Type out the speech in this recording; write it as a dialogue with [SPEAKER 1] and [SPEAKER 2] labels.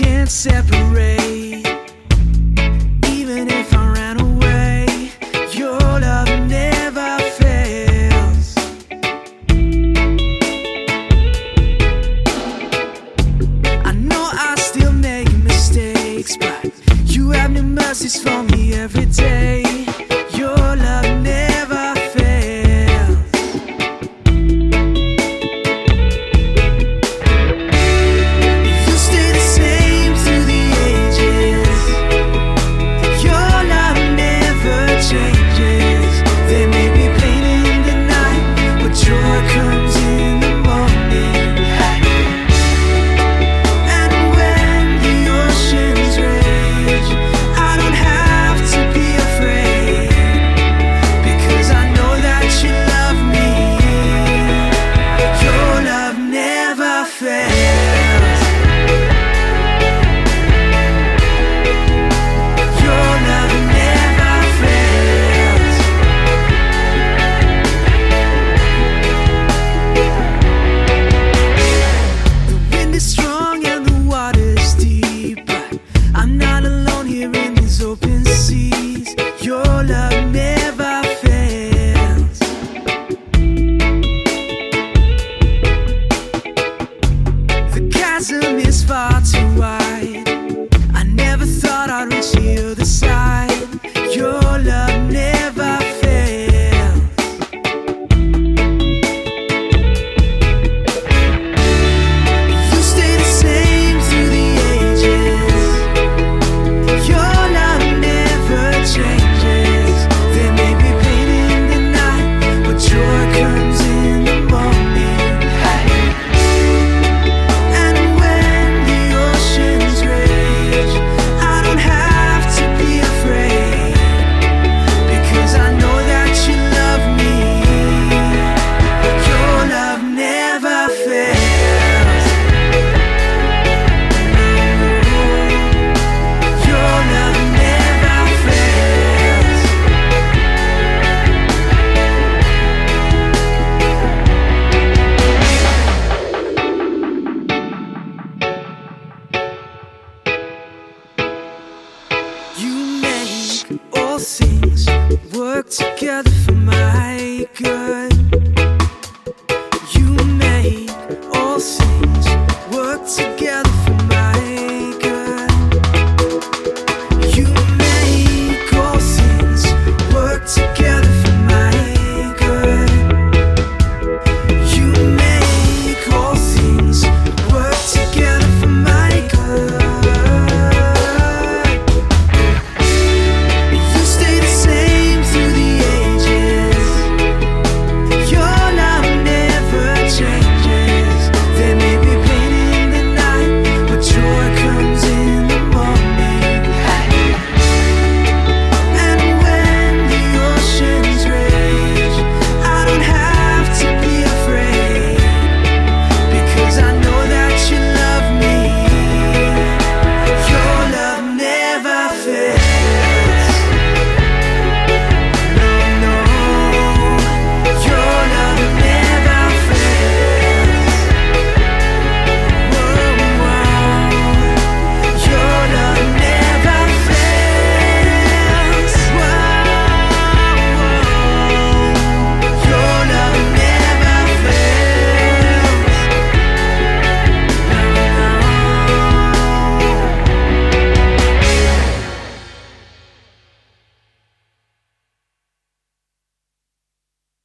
[SPEAKER 1] can't separate. Even if I ran away, your love never fails. I know I still make mistakes, but you have new mercies for me every day. things work together for my good.